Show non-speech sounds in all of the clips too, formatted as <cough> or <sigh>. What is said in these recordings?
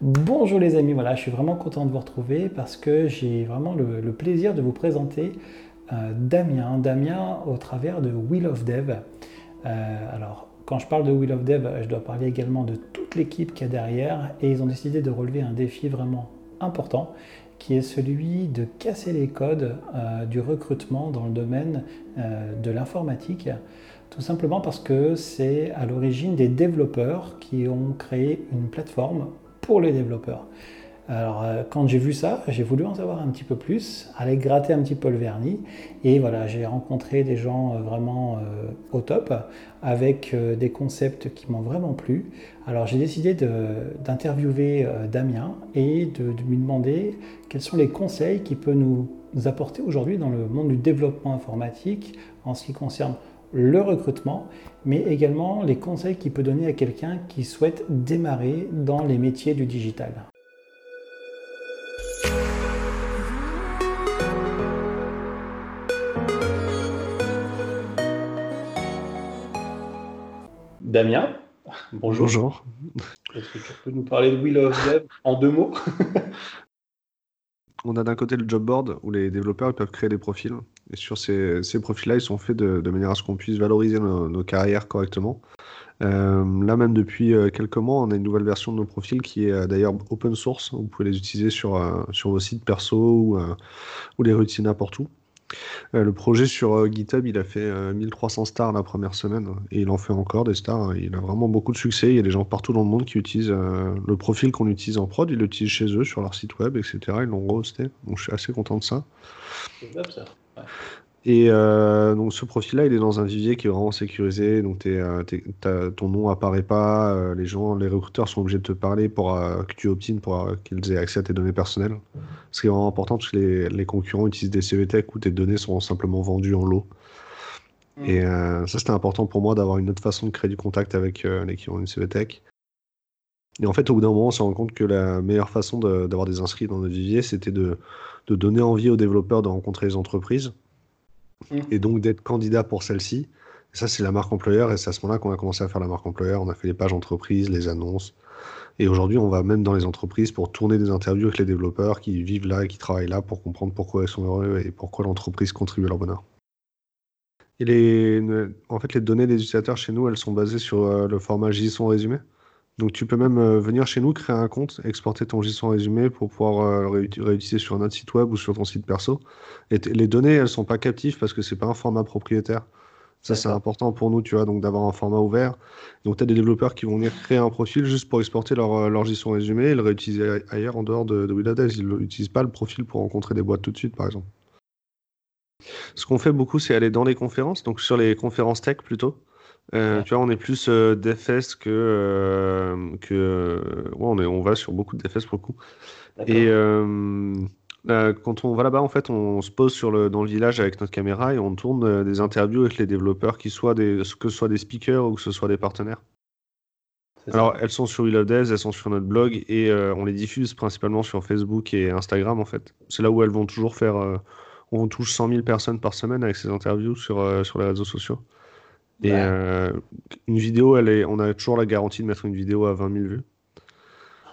Bonjour les amis, voilà, je suis vraiment content de vous retrouver parce que j'ai vraiment le, plaisir de vous présenter euh, Damien, Damien au travers de Wheel of Dev. Euh, alors, quand je parle de Wheel of Dev, je dois parler également de toute l'équipe qui est derrière et ils ont décidé de relever un défi vraiment important qui est celui de casser les codes euh, du recrutement dans le domaine de l'informatique. Tout simplement parce que c'est à l'origine des développeurs qui ont créé une plateforme pour les développeurs. Alors, euh, quand j'ai vu ça, j'ai voulu en savoir un petit peu plus, aller gratter un petit peu le vernis. Et voilà, j'ai rencontré des gens euh, vraiment euh, au top, avec des concepts qui m'ont vraiment plu. Alors, j'ai décidé d'interviewer Damien et de, de, lui demander quels sont les conseils qu'il peut nous apporter aujourd'hui dans le monde du développement informatique en ce qui concerne le recrutement, mais également les conseils qu'il peut donner à quelqu'un qui souhaite démarrer dans les métiers du digital. Damien, bonjour. Bonjour. Est-ce que tu peux nous parler de Wheel of Dev en deux mots? On a d'un côté le job board où les développeurs peuvent créer des profils et sur ces, profils-là, ils sont faits de, manière à ce qu'on puisse valoriser nos, carrières correctement. Euh, là, même depuis euh, quelques mois, on a une nouvelle version de nos profils qui est euh, d'ailleurs open source. Vous pouvez les utiliser sur, sur vos sites perso ou, ou les réutiliser n'importe où. le projet sur GitHub, il a fait 1300 stars la première semaine et il en fait encore des stars. Il a vraiment beaucoup de succès. Il y a des gens partout dans le monde qui utilisent le profil qu'on utilise en prod. Ils l'utilisent chez eux, sur leur site web, etc. Ils l'ont rehosté. Donc je suis assez content de ça. C'est top ça. Et euh, donc ce profil-là, il est dans un vivier qui est vraiment sécurisé. Donc euh, ton nom apparaît pas. Euh, les gens, les recruteurs sont obligés de te parler pour que tu obtiennes pour qu'ils aient accès à tes données personnelles. Ce qui est vraiment important parce que les, concurrents utilisent des CVTech où tes données sont simplement vendues en lot. Mm. Et ça, c'était important pour moi d'avoir une autre façon de créer du contact avec les qui ont une CVTech. Et en fait, au bout d'un moment, on s'est rendu compte que la meilleure façon d'avoir des inscrits dans notre vivier, c'était de, de donner envie aux développeurs de rencontrer les entreprises mm. et donc d'être candidat pour celle-ci. Ça, c'est la marque employeur et c'est à ce moment-là qu'on a commencé à faire la marque employeur. On a fait les pages entreprises, les annonces. Et aujourd'hui, on va même dans les entreprises pour tourner des interviews avec les développeurs qui vivent là et qui travaillent là pour comprendre pourquoi ils sont heureux et pourquoi l'entreprise contribue à leur bonheur. Et les, en fait, les données des utilisateurs chez nous, elles sont basées sur euh, le format JSON résumé. Donc tu peux même euh, venir chez nous, créer un compte, exporter ton JSON résumé pour pouvoir euh, réutiliser sur notre site web ou sur ton site perso. Et les données, elles sont pas captives parce que c'est pas un format propriétaire. Ça, c'est important pour nous, tu vois, donc d'avoir un format ouvert. Donc, tu as des développeurs qui vont venir créer un profil juste pour exporter leur, euh, leur JSON résumé et le réutiliser ailleurs en dehors de, de Ils n'utilisent pas le profil pour rencontrer des boîtes tout de suite, par exemple. Ce qu'on fait beaucoup, c'est aller dans les conférences, donc sur les conférences tech plutôt. Euh, tu vois, on est plus euh, DFS que. Euh, que ouais, on, est, on va sur beaucoup de DFS pour le coup. Et quand on va là-bas, en fait, on se pose sur le, dans le village avec notre caméra et on tourne des interviews avec les développeurs, qui soient des, que ce soit des speakers ou que ce soit des partenaires. Alors, elles sont sur Will elles sont sur notre blog et on les diffuse principalement sur Facebook et Instagram, en fait. C'est là où elles vont toujours faire. on touche 100 000 personnes par semaine avec ces interviews sur, sur les réseaux sociaux. Et euh, une vidéo, elle est, on a toujours la garantie de mettre une vidéo à 20 000 vues.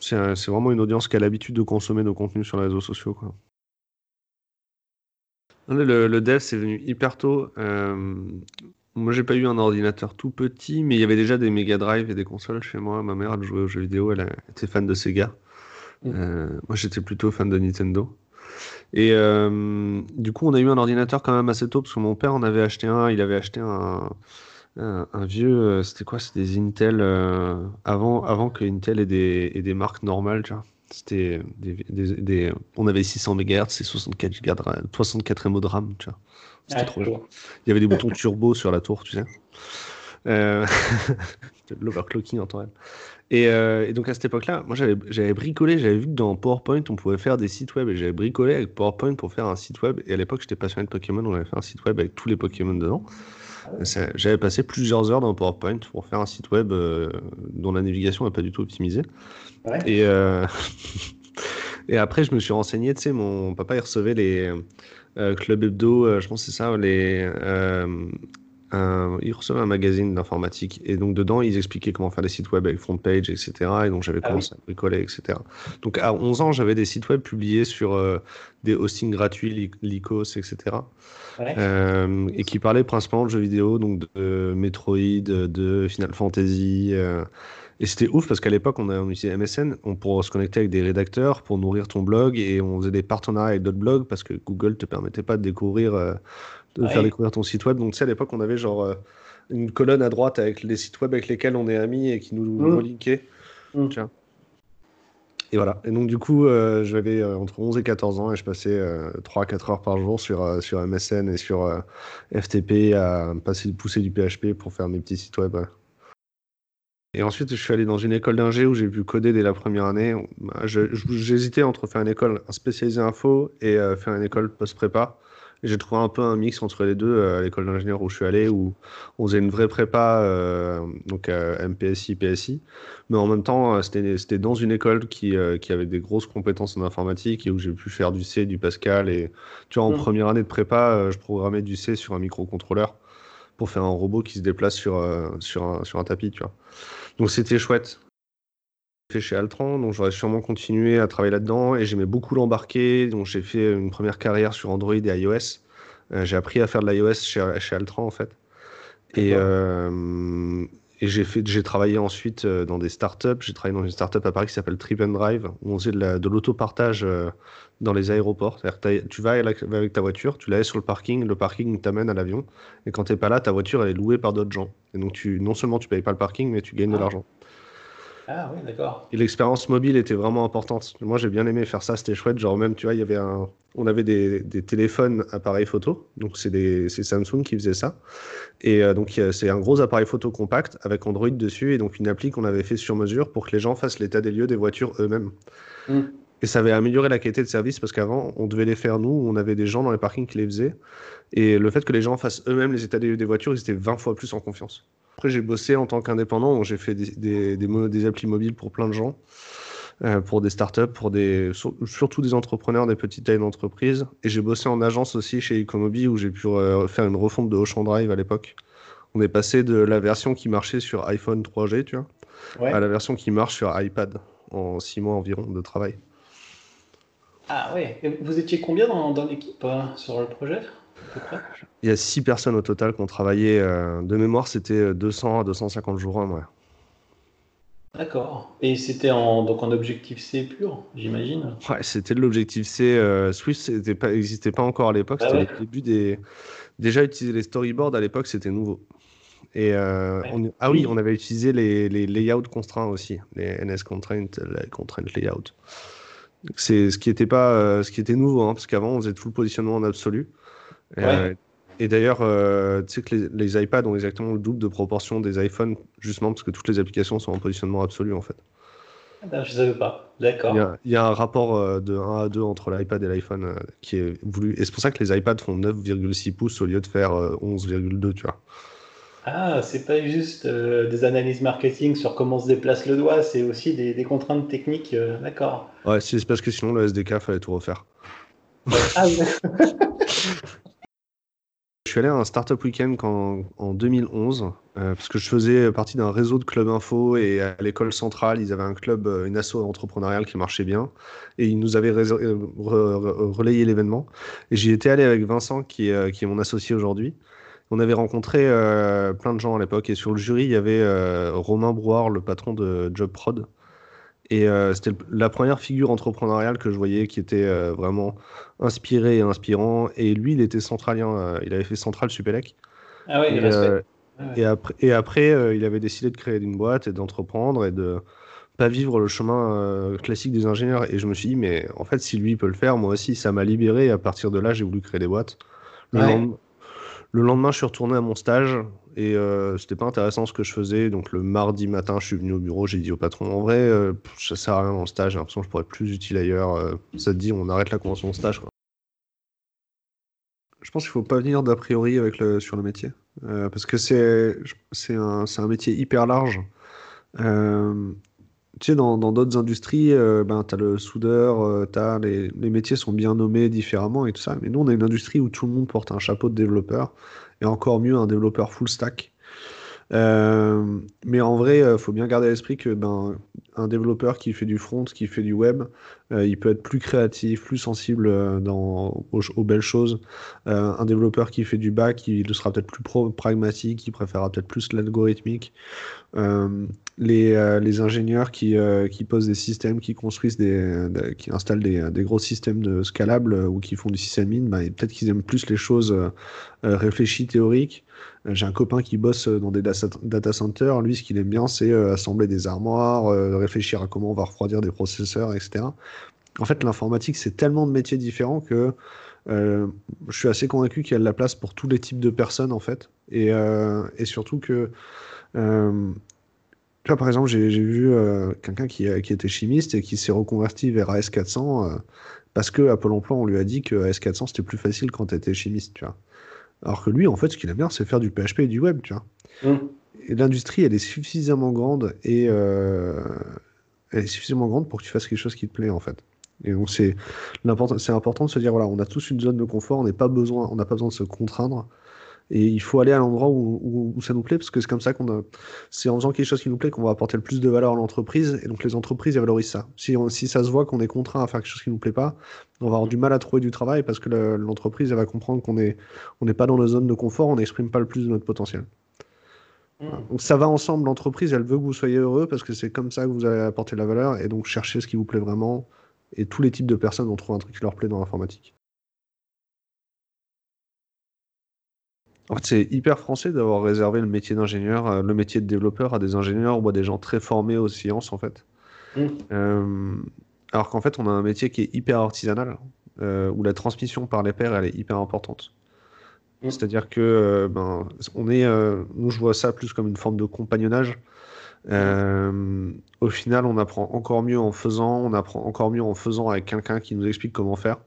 C'est vraiment une audience qui a l'habitude de consommer nos contenus sur les réseaux sociaux. Quoi. Le, le dev, c'est venu hyper tôt. Euh, moi, j'ai pas eu un ordinateur tout petit, mais il y avait déjà des Mega Drive et des consoles chez moi. Ma mère, elle jouait aux jeux vidéo, elle était fan de Sega. Mm. Euh, moi, j'étais plutôt fan de Nintendo. Et euh, du coup, on a eu un ordinateur quand même assez tôt, parce que mon père en avait acheté un. Il avait acheté un, un, vieux, euh, c'était quoi? C'était des Intel euh, avant, avant que Intel ait des, ait des marques normales, tu vois. C'était des, des, on avait 600 MHz et 64 Go 64 MO de RAM, tu vois. C'était trop trop Il y avait des boutons <laughs> turbo sur la tour, tu sais. Euh, <laughs> L'overclocking en temps réel. Et, et, donc à cette époque-là, moi j'avais bricolé, j'avais vu que dans PowerPoint on pouvait faire des sites web et j'avais bricolé avec PowerPoint pour faire un site web. Et à l'époque j'étais passionné de Pokémon, on avait fait un site web avec tous les Pokémon dedans. J'avais passé plusieurs heures dans PowerPoint pour faire un site web euh, dont la navigation n'est pas du tout optimisée. Et, euh, <laughs> et après, je me suis renseigné. Tu sais, mon papa, il recevait les euh, Club Hebdo, je pense que c'est ça, les, un, ils recevaient un magazine d'informatique et donc dedans ils expliquaient comment faire des sites web avec front page, etc. Et donc j'avais Ah commencé à bricoler, etc. Donc à 11 ans, j'avais des sites web publiés sur euh, des hostings gratuits, Lycos, etc. Ouais. Euh, et qui parlaient principalement de jeux vidéo, donc de Metroid, de Final Fantasy. euh, et c'était ouf parce qu'à l'époque, on, on utilisait MSN on, pour se connecter avec des rédacteurs, pour nourrir ton blog, et on faisait des partenariats avec d'autres blogs parce que Google te permettait pas de découvrir, euh, de Ouais. faire découvrir ton site web. Donc, tu sais, à l'époque, on avait genre euh, une colonne à droite avec les sites web avec lesquels on est amis et qui nous Mm. relinkaient. Mm. Et voilà. Et donc, du coup, euh, j'avais euh, entre 11 et 14 ans et je passais euh, 3-4 heures par jour sur, euh, sur MSN et sur euh, FTP à passer, pousser du PHP pour faire mes petits sites web. ouais. Et ensuite, je suis allé dans une école d'ingé où j'ai pu coder dès la première année. Je- J'hésitais entre faire une école spécialisée info et euh, faire une école post-prépa. J'ai trouvé un peu un mix entre les deux euh, à l'école d'ingénieur où je suis allé, où on faisait une vraie prépa, euh, donc euh, MPSI, PSI. Mais en même temps, c'était dans une école qui, euh, qui avait des grosses compétences en informatique et où j'ai pu faire du C, du Pascal. Et tu vois, en Mm. première année de prépa, je programmais du C sur un microcontrôleur pour faire un robot qui se déplace sur, sur, un, sur un tapis, tu vois. Donc c'était chouette. J'ai fait chez Altran, donc j'aurais sûrement continué à travailler là-dedans et j'aimais beaucoup l'embarquer. Donc j'ai fait une première carrière sur Android et iOS. Euh, j'ai appris à faire de l'iOS chez, chez Altran en fait. Et, euh, et j'ai fait, j'ai travaillé ensuite euh, dans des startups. J'ai travaillé dans une startup à Paris qui s'appelle Trip and Drive où on faisait de la- l'autopartage euh, dans les aéroports. C'est-à-dire que tu vas avec ta voiture, tu la laisses sur le parking, le parking t'amène à l'avion. Et quand t'es pas là, ta voiture elle est louée par d'autres gens. Et donc tu, non seulement tu payes pas le parking, mais tu gagnes de Ah. l'argent. Ah oui, d'accord. Et l'expérience mobile était vraiment importante. Moi, j'ai bien aimé faire ça, c'était chouette. Genre, même, tu vois, il y avait un... on avait des, des téléphones appareils photo. Donc, c'est des... Samsung qui faisait ça. Et euh, donc, c'est un gros appareil photo compact avec Android dessus et donc une appli qu'on avait fait sur mesure pour que les gens fassent l'état des lieux des voitures eux-mêmes. Mm. Et ça avait amélioré la qualité de service parce qu'avant, on devait les faire nous, on avait des gens dans les parkings qui les faisaient. Et le fait que les gens fassent eux-mêmes les états des lieux des voitures, ils étaient 20 fois plus en confiance. Après, j'ai bossé en tant qu'indépendant, donc j'ai fait des, des, des, mo- des applis mobiles pour plein de gens, euh, pour des startups, pour des, sur- surtout des entrepreneurs, des petites tailles d'entreprise. Et j'ai bossé en agence aussi chez Ecomobi où j'ai pu euh, faire une refonte de Ocean Drive à l'époque. On est passé de la version qui marchait sur iPhone 3G, tu vois, Ouais. à la version qui marche sur iPad en 6 mois environ de travail. Ah ouais. Et vous étiez combien dans, dans l'équipe euh, sur le projet, Il y a 6 personnes au total qui ont travaillé. euh, de mémoire, c'était 200 à 250 jours homme, ouais. D'accord. Et c'était en, donc en objectif C pur, j'imagine? Ouais, c'était de l'objectif C. Euh, Swift n'existait pas, encore à l'époque. Ah C'était ouais. le début des. Déjà, utiliser les storyboards à l'époque, c'était nouveau. Et euh, Ouais. on- Ah oui, on avait utilisé les, les layouts contraints aussi, les NS constraint, les constraint layout. C'est ce qui était pas, euh, ce qui était nouveau, hein, parce qu'avant on faisait tout le positionnement en absolu. Euh, et d'ailleurs, euh, tu sais que les, les iPads ont exactement le double de proportion des iPhones, justement parce que toutes les applications sont en positionnement absolu en fait. Ah ben, je savais pas. D'accord. Il y a, il y a un rapport euh, de 1 à 2 entre l'iPad et l'iPhone qui est voulu. Et c'est pour ça que les iPads font 9,6 pouces au lieu de faire euh, 11,2, tu vois. Ah, c'est pas juste euh, des analyses marketing sur comment se déplace le doigt, c'est aussi des, des contraintes techniques. euh, d'accord. Ouais, c'est parce que sinon le SDK fallait tout refaire. Ah. <laughs> Je suis allé à un Startup Weekend quand- en 2011 euh, parce que je faisais partie d'un réseau de clubs info et à l'école centrale, ils avaient un club, euh, une asso entrepreneuriale qui marchait bien et ils nous avaient relayé l'événement. Et j'y étais allé avec Vincent qui est, euh, qui est mon associé aujourd'hui. On avait rencontré plein de gens à l'époque et sur le jury, il y avait Romain Brouard, le patron de JobProd. Et euh, c'était la première figure entrepreneuriale que je voyais qui était euh, vraiment inspiré et inspirant. Et lui, il était centralien, euh, il avait fait Central Supélec. Ah oui, Et, respect. Ouais, ouais. et après, et après il avait décidé de créer une boîte et d'entreprendre et de pas vivre le chemin classique des ingénieurs. Et je me suis dit, mais en fait, si lui peut le faire, moi aussi, ça m'a libéré. Et à partir de là, j'ai voulu créer des boîtes. Ouais. le lendemain, je suis retourné à mon stage et euh, c'était pas intéressant ce que je faisais. Donc le mardi matin, je suis venu au bureau, j'ai dit au patron, en vrai, euh, ça sert à rien mon stage, j'ai l'impression que je pourrais être plus utile ailleurs. euh, ça te dit, on arrête la convention de stage. Quoi. Je pense qu'il faut pas venir d'a priori avec le, sur le métier. Parce que c'est un métier hyper large. Tu sais, dans d'autres industries, euh, ben, tu as le soudeur, euh, les, les métiers sont bien nommés différemment et tout ça. Mais nous, on a une industrie où tout le monde porte un chapeau de développeur et encore mieux un développeur full stack. Euh, mais en vrai, il faut bien garder à l'esprit que ben, un développeur qui fait du front, qui fait du web, il peut être plus créatif, plus sensible aux, belles choses. un développeur qui fait du back, il sera peut-être plus pragmatique, il préférera peut-être plus l'algorithmique. Les, les, ingénieurs qui, qui, posent des systèmes, qui construisent des, qui installent des, des, gros systèmes de scalables ou qui font du système in, ben, peut-être qu'ils aiment plus les choses réfléchies, théoriques. Euh, j'ai un copain qui bosse euh, dans des data centers. Lui, ce qu'il aime bien, c'est euh, assembler des armoires, réfléchir à comment on va refroidir des processeurs, etc. En fait, l'informatique, c'est tellement de métiers différents que je suis assez convaincu qu'il y a de la place pour tous les types de personnes, en fait. Et, et surtout que. Vois, par exemple, j'ai vu quelqu'un qui, qui, était chimiste et qui s'est reconverti vers AS400 parce que à Pôle emploi, on lui a dit que AS400 c'était plus facile quand tu étais chimiste, tu vois. Alors que lui, en fait, ce qu'il aime bien, c'est faire du PHP et du web, tu vois. Mmh. Et l'industrie, elle est suffisamment grande et euh, elle est suffisamment grande pour que tu fasses quelque chose qui te plaît, en fait. Et donc, c'est important de se dire, voilà, on a tous une zone de confort, on n'a pas, besoin, on pas besoin de se contraindre. Et il faut aller à l'endroit où, ça nous plaît, parce que c'est comme ça qu'on a. C'est en faisant quelque chose qui nous plaît qu'on va apporter le plus de valeur à l'entreprise, et donc les entreprises, elles valorisent ça. Si, si ça se voit qu'on est contraint à faire quelque chose qui nous plaît pas, on va avoir du mal à trouver du travail, parce que l'entreprise, elle va comprendre qu'on n'est on pas dans nos zones de confort, on n'exprime pas le plus de notre potentiel. Mmh. Donc ça va ensemble, l'entreprise, elle veut que vous soyez heureux, parce que c'est comme ça que vous allez apporter de la valeur, et donc chercher ce qui vous plaît vraiment, et tous les types de personnes vont trouver un truc qui leur plaît dans l'informatique. En fait, c'est hyper français d'avoir réservé le métier d'ingénieur, euh, le métier de développeur à des ingénieurs ou à des gens très formés aux sciences, en fait. Mmh. Euh, alors qu'en fait, on a un métier qui est hyper artisanal, euh, où la transmission par les pairs, elle est hyper importante. Mmh. C'est-à-dire que, ben, on est, nous, je vois ça plus comme une forme de compagnonnage. au final, on apprend encore mieux en faisant, on apprend encore mieux en faisant avec quelqu'un qui nous explique comment faire.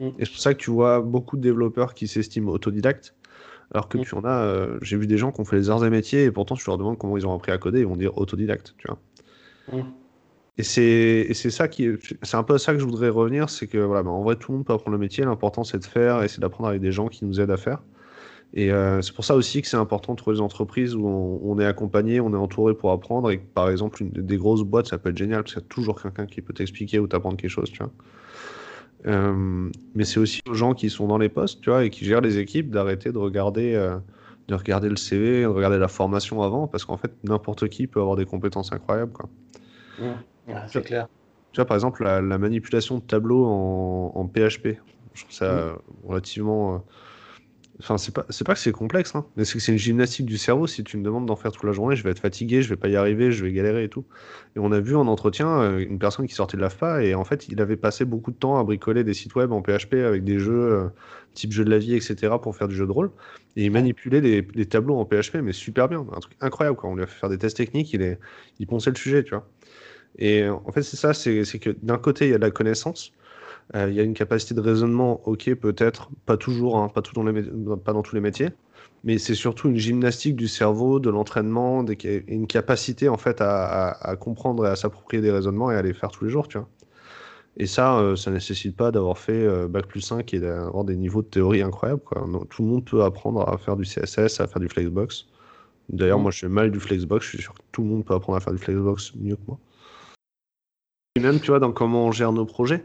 Mmh. Et c'est pour ça que tu vois beaucoup de développeurs qui s'estiment autodidactes alors que mm. tu en as, euh, j'ai vu des gens qui ont fait les arts et métiers et pourtant tu leur demandes comment ils ont appris à coder, ils vont dire autodidacte, tu vois. Mm. Et c'est ça qui c'est un peu à ça que je voudrais revenir, c'est que voilà, bah, en vrai tout le monde peut apprendre le métier, l'important c'est de faire et c'est d'apprendre avec des gens qui nous aident à faire. Et euh, c'est pour ça aussi que c'est important de trouver des entreprises où on, est accompagné, on est entouré pour apprendre et que, par exemple une, des grosses boîtes ça peut être génial parce qu'il y a toujours quelqu'un qui peut t'expliquer ou t'apprendre quelque chose, tu vois. Euh, mais c'est aussi aux gens qui sont dans les postes, tu vois, et qui gèrent les équipes d'arrêter de regarder, euh, de regarder le CV, de regarder la formation avant, parce qu'en fait, n'importe qui peut avoir des compétences incroyables, quoi. c'est clair. Tu vois, par exemple, la, manipulation de tableaux en, en, PHP, je trouve ça mmh. relativement euh, Enfin, c'est pas, c'est pas que c'est complexe, hein, mais c'est que c'est une gymnastique du cerveau. Si tu me demandes d'en faire toute la journée, je vais être fatigué, je vais pas y arriver, je vais galérer et tout. Et on a vu en entretien euh, une personne qui sortait de l'AFPA et en fait, il avait passé beaucoup de temps à bricoler des sites web en PHP avec des jeux euh, type jeu de la vie, etc. pour faire du jeu de rôle. Et il manipulait les, tableaux en PHP, mais super bien. Un truc incroyable, quoi. On lui a fait faire des tests techniques, il, est, il ponçait le sujet, tu vois. Et en fait, c'est ça, c'est, que d'un côté, il y a de la connaissance il y a une capacité de raisonnement, ok, peut-être, pas toujours, hein, pas, tout dans les, pas dans tous les métiers, mais c'est surtout une gymnastique du cerveau, de l'entraînement, une capacité en fait à, comprendre et à s'approprier des raisonnements et à les faire tous les jours, tu vois. Et ça, euh, ça nécessite pas d'avoir fait euh, bac plus 5 et d'avoir des niveaux de théorie incroyables. Quoi. tout le monde peut apprendre à faire du CSS, à faire du Flexbox. D'ailleurs, mmh. moi, je fais mal du Flexbox. Je suis sûr que tout le monde peut apprendre à faire du Flexbox mieux que moi même, tu vois, dans comment on gère nos projets.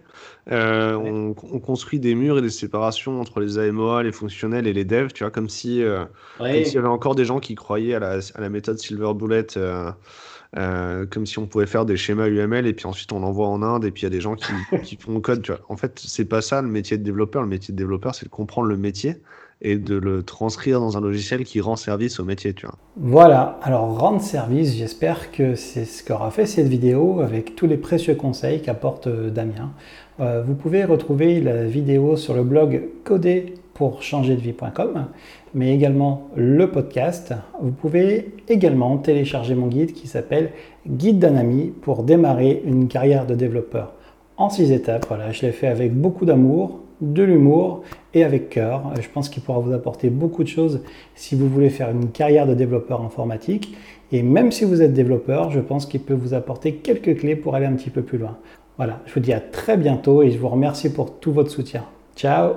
Euh, on, construit des murs et des séparations entre les AMOA, les fonctionnels et les devs, tu vois, comme si euh, s'il y avait encore des gens qui croyaient à la, à la méthode Silver Bullet, euh, comme si on pouvait faire des schémas UML et puis ensuite on l'envoie en Inde et puis il y a des gens qui, <laughs> qui font le code, tu vois. En fait, c'est pas ça le métier de développeur. Le métier de développeur, c'est de comprendre le métier et de le transcrire dans un logiciel qui rend service au métier, tu vois. Voilà, alors rendre service, j'espère que c'est ce qu'aura fait cette vidéo avec tous les précieux conseils qu'apporte euh, Damien. Euh, vous pouvez retrouver la vidéo sur le blog coder pour changer de vie.com, mais également le podcast. Vous pouvez également télécharger mon guide qui s'appelle Guide d'un ami pour démarrer une carrière de développeur en six étapes. Voilà, je l'ai fait avec beaucoup d'amour, de l'humour et avec cœur. Je pense qu'il pourra vous apporter beaucoup de choses si vous voulez faire une carrière de développeur informatique. Et même si vous êtes développeur, je pense qu'il peut vous apporter quelques clés pour aller un petit peu plus loin. Voilà, je vous dis à très bientôt et je vous remercie pour tout votre soutien. Ciao